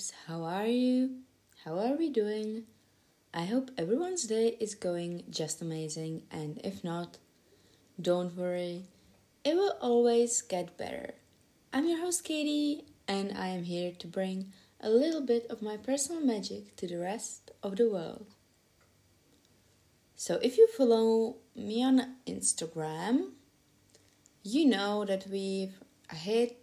Babes. How are you? How are we doing? I hope everyone's day is going just amazing, and if not, don't worry, it will always get better. I'm your host, Katie, and I am here to bring a little bit of my personal magic to the rest of the world. So, if you follow me on Instagram, you know that we've hit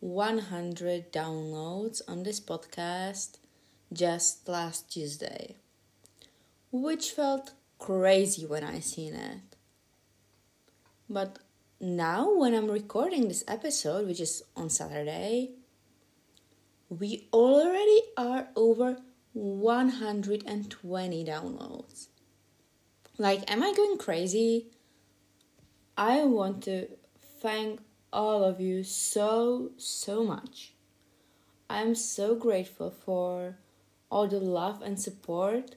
100 downloads on this podcast just last Tuesday, which felt crazy when I seen it. But now, when I'm recording this episode, which is on Saturday, we already are over 120 downloads. Like, am I going crazy? I want to thank all of you so, so much. I'm so grateful for all the love and support.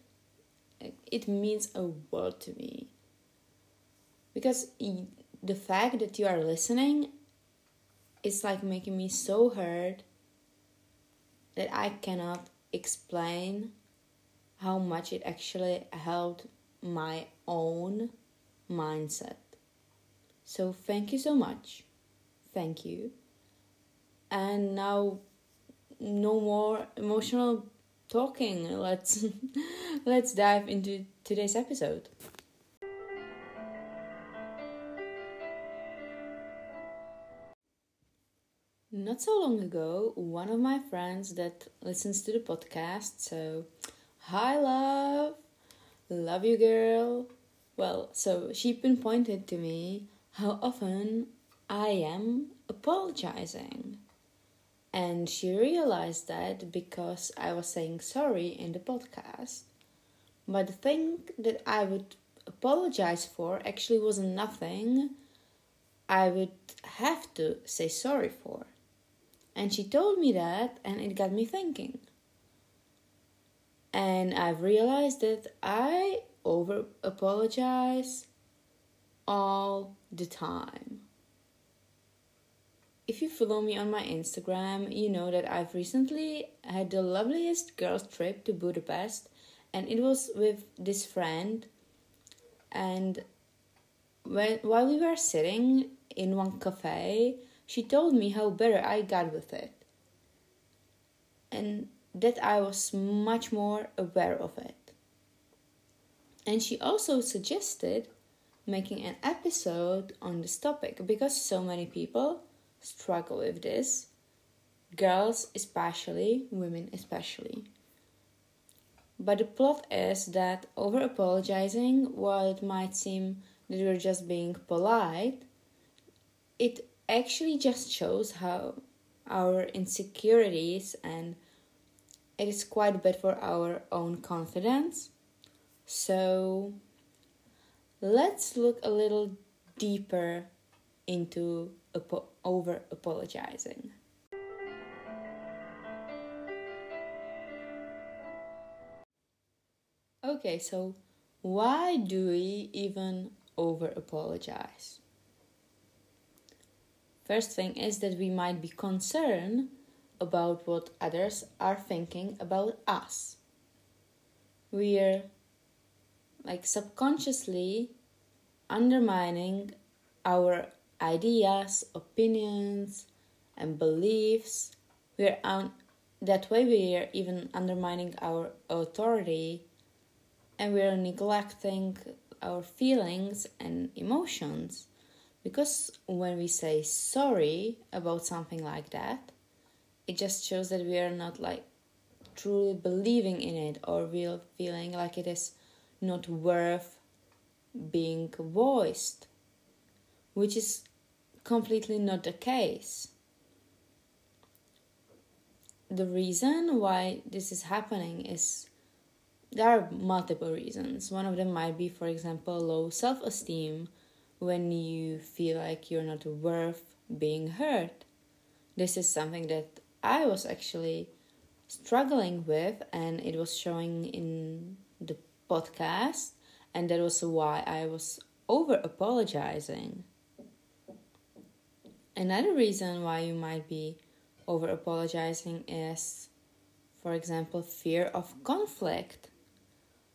It means a world to me. Because the fact that you are listening is like making me so hurt that I cannot explain how much it actually helped my own mindset. So, thank you so much. Thank you. And now, no more emotional talking. Let's let's dive into today's episode. Not so long ago, one of my friends that listens to the podcast, so hi love, love you girl. Well, so she pinpointed to me how often I am apologizing. And she realized that because I was saying sorry in the podcast. But the thing that I would apologize for actually wasn't nothing I would have to say sorry for. And she told me that, and it got me thinking. And I've realized that I over apologize all the time. If you follow me on my Instagram, you know that I've recently had the loveliest girls' trip to Budapest, and it was with this friend. And when, while we were sitting in one cafe, she told me how better I got with it, and that I was much more aware of it. And she also suggested making an episode on this topic because so many people struggle with this. Girls especially women especially. But the plot is that over apologizing while it might seem that we're just being polite it actually just shows how our insecurities and it is quite bad for our own confidence. So let's look a little deeper into apo- over apologizing. Okay, so why do we even over apologize? First thing is that we might be concerned about what others are thinking about us. We're like subconsciously undermining our ideas, opinions, and beliefs. We're un- that way we are even undermining our authority and we're neglecting our feelings and emotions. Because when we say sorry about something like that, it just shows that we are not like truly believing in it or we're feeling like it is not worth being voiced, which is completely not the case. The reason why this is happening is there are multiple reasons. One of them might be, for example, low self esteem when you feel like you're not worth being heard. This is something that I was actually struggling with, and it was showing in the podcast, and that was why I was over apologizing. Another reason why you might be over apologizing is for example, fear of conflict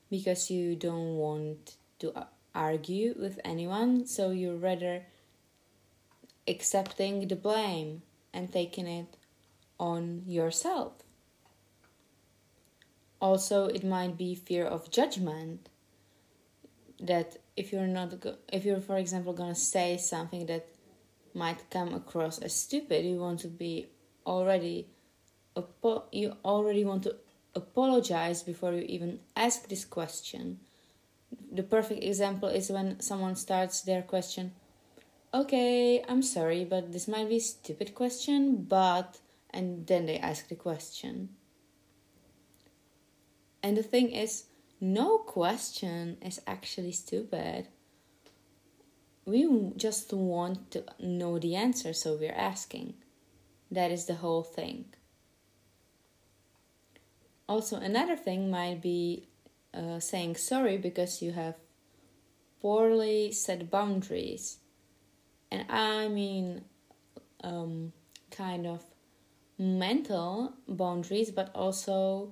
because you don't want to argue with anyone, so you're rather accepting the blame and taking it on yourself. Also, it might be fear of judgment that if you're not go- if you're for example going to say something that might come across as stupid, you want to be already you already want to apologize before you even ask this question. The perfect example is when someone starts their question, okay, I'm sorry, but this might be a stupid question, but, and then they ask the question. And the thing is, no question is actually stupid. We just want to know the answer, so we're asking. That is the whole thing. Also, another thing might be uh, saying sorry because you have poorly set boundaries. And I mean, um, kind of mental boundaries, but also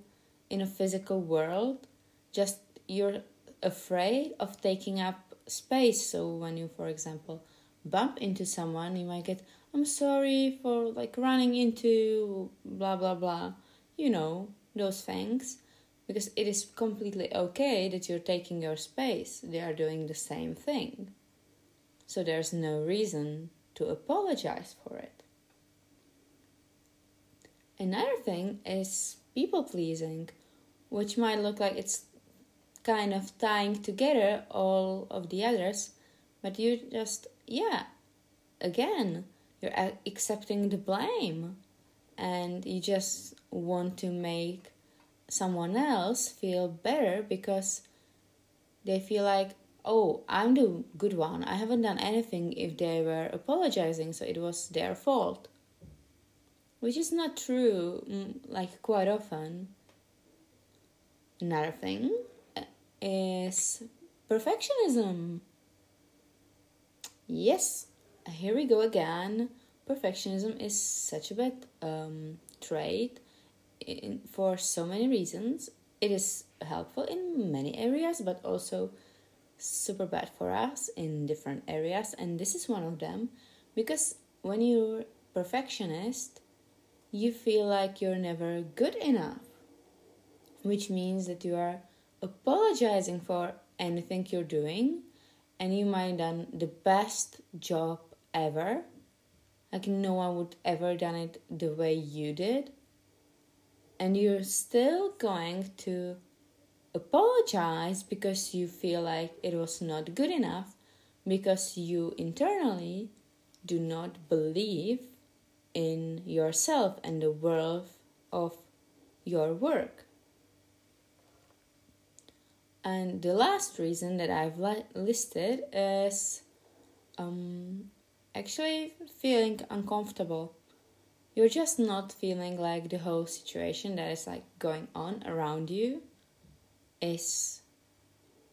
in a physical world. Just you're afraid of taking up space. So when you, for example, bump into someone, you might get, I'm sorry for like running into blah blah blah. You know, those things because it is completely okay that you're taking your space. They are doing the same thing. So there's no reason to apologize for it. Another thing is people pleasing, which might look like it's kind of tying together all of the others, but you just, yeah, again, you're accepting the blame and you just want to make someone else feel better because they feel like oh i'm the good one i haven't done anything if they were apologizing so it was their fault. Which is not true mm, like quite often. Another thing is perfectionism. Yes here we go again. Perfectionism is such a bad um, trait in, for so many reasons. It is helpful in many areas, but also super bad for us in different areas, and this is one of them. Because when you're perfectionist, you feel like you're never good enough, which means that you are apologizing for anything you're doing and you might have done the best job ever like no one would ever done it the way you did and you're still going to apologize because you feel like it was not good enough because you internally do not believe in yourself and the worth of your work. And the last reason that I've li- listed is um, actually feeling uncomfortable. You're just not feeling like the whole situation that is like going on around you is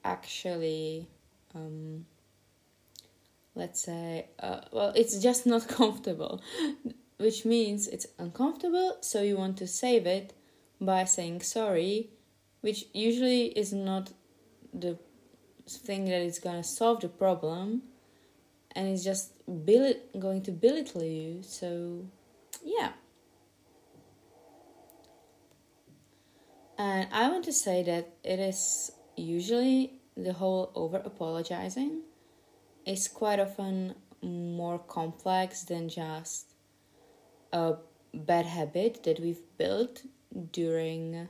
actually um, let's say uh, well it's just not comfortable which means it's uncomfortable so you want to save it by saying sorry which usually is not the thing that is to solve the problem and it's just billet going to belittle you so yeah. And i want to say that it is usually the whole over apologizing is quite often more complex than just a bad habit that we've built during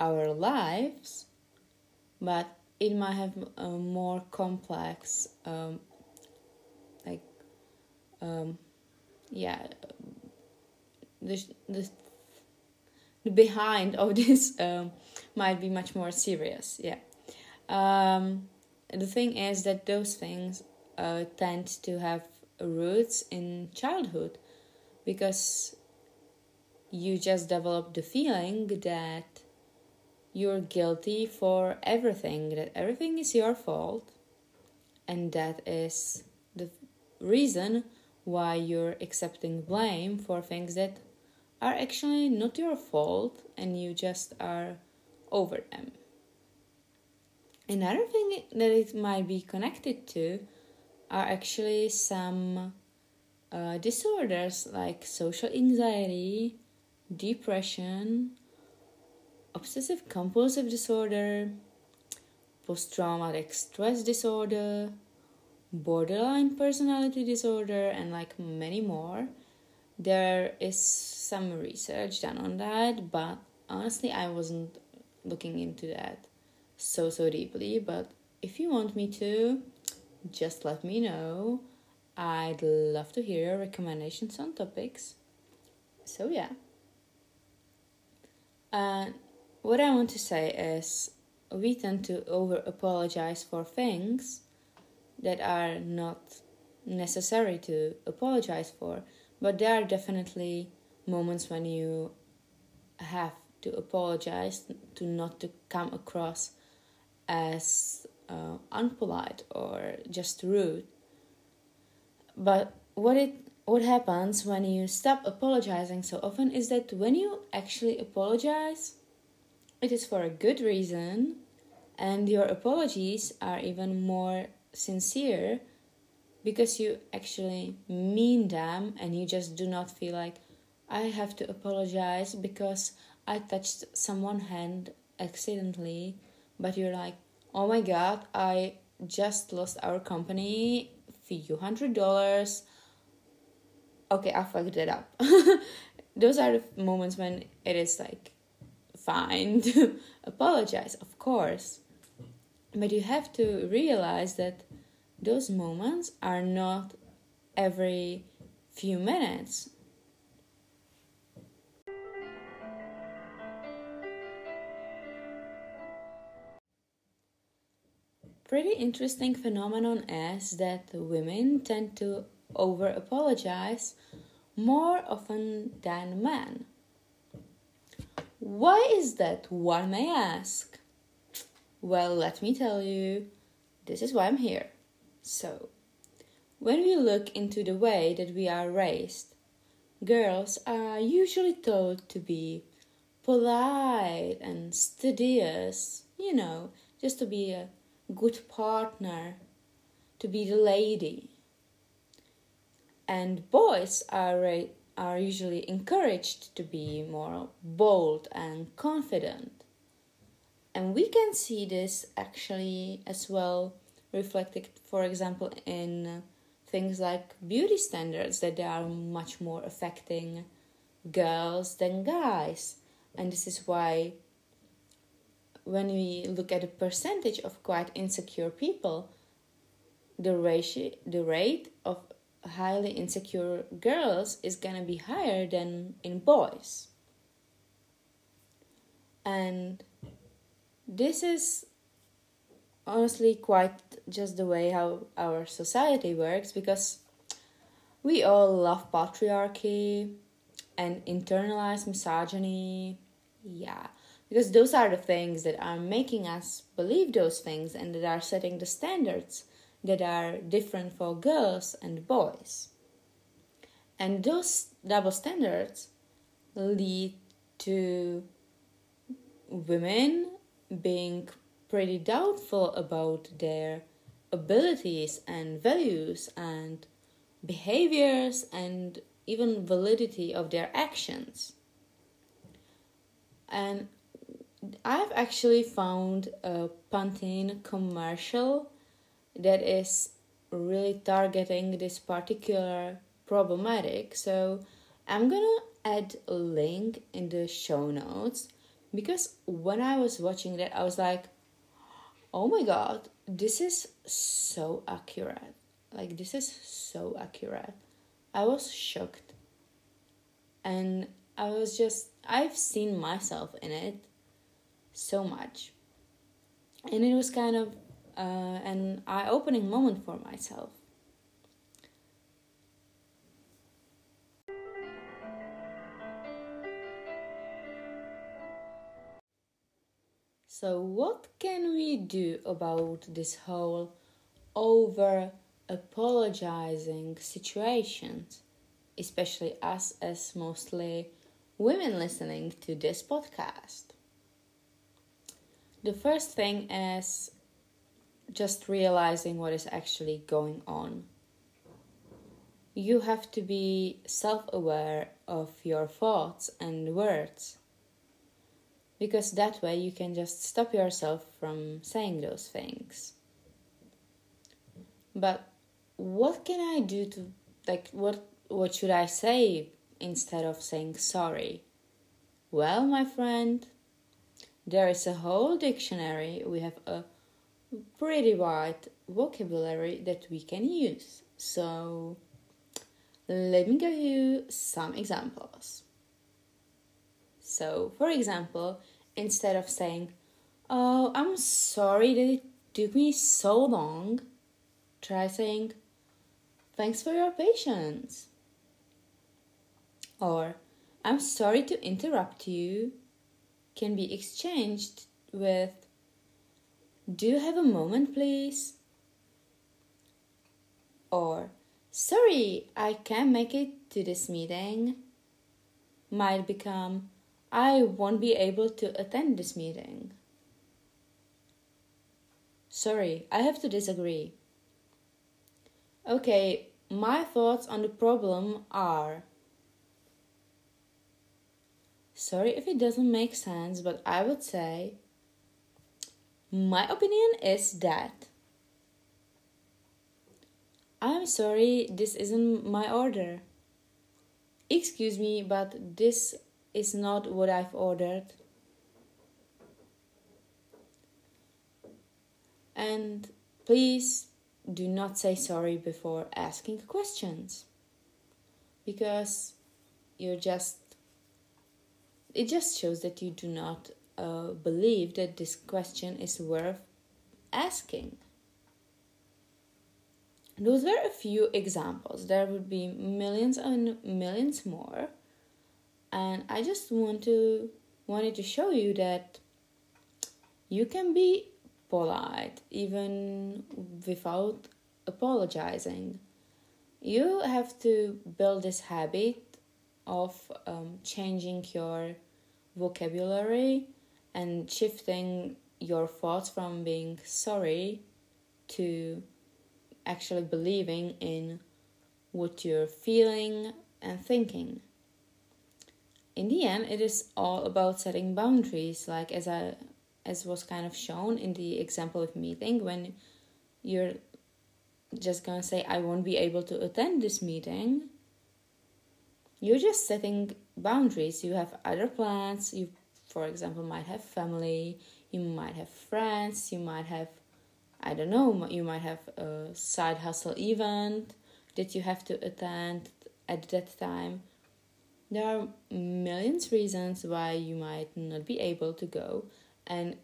our lives but it might have a more complex um, like um, yeah, the, the, the behind of this um, might be much more serious. Yeah. Um, the thing is that those things uh, tend to have roots in childhood because you just develop the feeling that you're guilty for everything, that everything is your fault, and that is the reason why you're accepting blame for things that are actually not your fault and you just are over them. Another thing that it might be connected to are actually some uh, disorders like social anxiety, depression, obsessive compulsive disorder, post traumatic stress disorder, borderline personality disorder, and like many more. There is some research done on that, but honestly, I wasn't looking into that so so deeply. But if you want me to, just let me know. I'd love to hear your recommendations on topics. So, yeah. And what I want to say is we tend to over apologize for things that are not necessary to apologize for, but there are definitely moments when you have to apologize to not to come across as uh, unpolite or just rude. But what it what happens when you stop apologizing so often is that when you actually apologize, it is for a good reason, and your apologies are even more sincere because you actually mean them and you just do not feel like I have to apologize because I touched someone's hand accidentally, but you're like, oh my god, I just lost our company few hundred dollars. Okay, I fucked it up. Those are the moments when it is like fine to apologize, of course. But you have to realize that those moments are not every few minutes pretty interesting phenomenon is that women tend to over apologize more often than men. Why is that, one may ask? Well, let me tell you, this is why I'm here. So, when we look into the way that we are raised, girls are usually told to be polite and studious, you know, just to be a good partner, to be the lady. And boys are, are usually encouraged to be more bold and confident. And we can see this actually as well reflected, for example, in things like beauty standards that they are much more affecting girls than guys. And this is why when we look at the percentage of quite insecure people, the ratio, the rate of highly insecure girls is gonna be higher than in boys. And this is honestly quite just the way how our society works because we all love patriarchy and internalized misogyny. Yeah, because those are the things that are making us believe those things and that are setting the standards that are different for girls and boys. And those double standards lead to women being pretty doubtful about their abilities and values and behaviors and even validity of their actions. And I've actually found a Pantene commercial that is really targeting this particular problematic. So I'm gonna add a link in the show notes because when I was watching that, I was like, oh my god, this is so accurate. Like, this is so accurate. I was shocked. And I was just, I've seen myself in it so much. And it was kind of uh, an eye opening moment for myself. So, what can we do about this whole over apologizing situations, especially us as mostly women listening to this podcast. The first thing is just realizing what is actually going on. You have to be self aware of your thoughts and words because that way you can just stop yourself from saying those things. But what can I do to like what what should I say instead of saying sorry? Well, my friend, there is a whole dictionary. We have a pretty wide vocabulary that we can use. So, let me give you some examples. So, for example, instead of saying, Oh, I'm sorry that it took me so long, try saying, Thanks for your patience. Or, I'm sorry to interrupt you, can be exchanged with, Do you have a moment, please? Or, Sorry, I can't make it to this meeting, might become, I won't be able to attend this meeting. Sorry, I have to disagree. Okay, my thoughts on the problem are. Sorry if it doesn't make sense, but I would say my opinion is that. I'm sorry, this isn't my order. Excuse me, but this is not what I've ordered. And please do not say sorry before asking questions because you're just it just shows that you do not uh, believe that this question is worth asking. Those were a few examples. There would be millions and millions more. And i just want to wanted to show you that you can be polite even without apologizing. You have to build this habit of um, changing your vocabulary and shifting your thoughts from being sorry to actually believing in what you're feeling and thinking. In the end, it is all about setting boundaries, like as I as was kind of shown in the example of meeting when you're just gonna say i won't be able to attend this meeting you're just setting boundaries you have other plans you for example might have family you might have friends you might have i don't know you might have a side hustle event that you have to attend at that time there are millions reasons why you might not be able to go and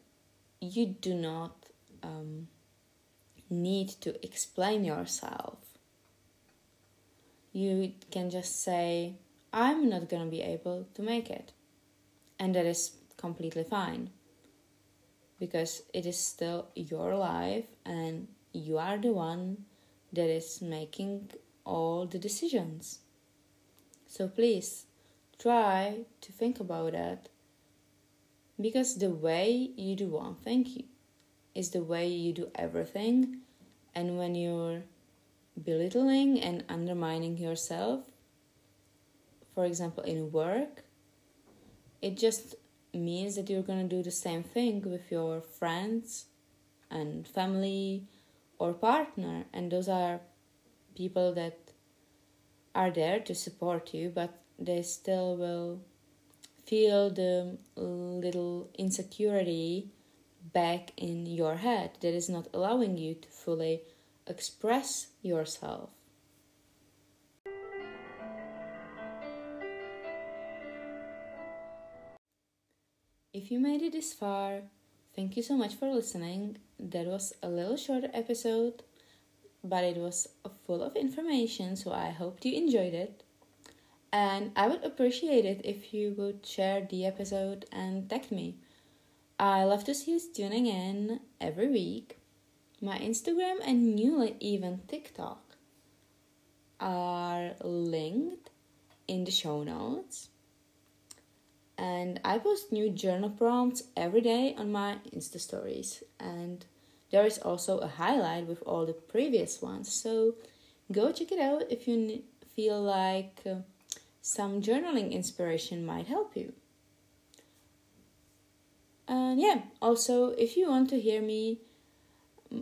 you do not um, need to explain yourself. You can just say, I'm not to be able to make it. And that is completely fine. Because it is still your life and you are the one that is making all the decisions. So please try to think about that because the way you do one thing is the way you do everything and when you're belittling and undermining yourself for example in work it just means that you're going to do the same thing with your friends and family or partner and those are people that are there to support you but they still will feel the little insecurity back in your head that is not allowing you to fully express yourself. You made it this far, thank you so much for listening. That was a little shorter episode, but it was full of information, so I hope you enjoyed it. And I would appreciate it if you would share the episode and tag me. I love to see you tuning in every week. My Instagram and newly even TikTok are linked in the show notes. And I post new journal prompts every day on my Insta stories. And there is also a highlight with all the previous ones, so go check it out if you feel like uh, some journaling inspiration might help you. And yeah, also if you want to hear me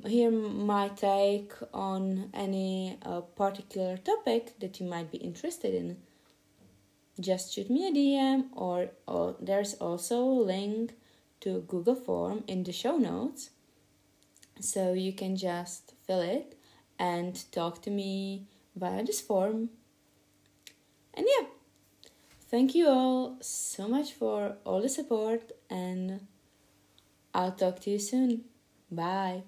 hear my take on any uh, particular topic that you might be interested in, just shoot me a DM or, or there's also a link to Google form in the show notes so you can just fill it and talk to me via this form. And yeah, thank you all so much for all the support and I'll talk to you soon. Bye.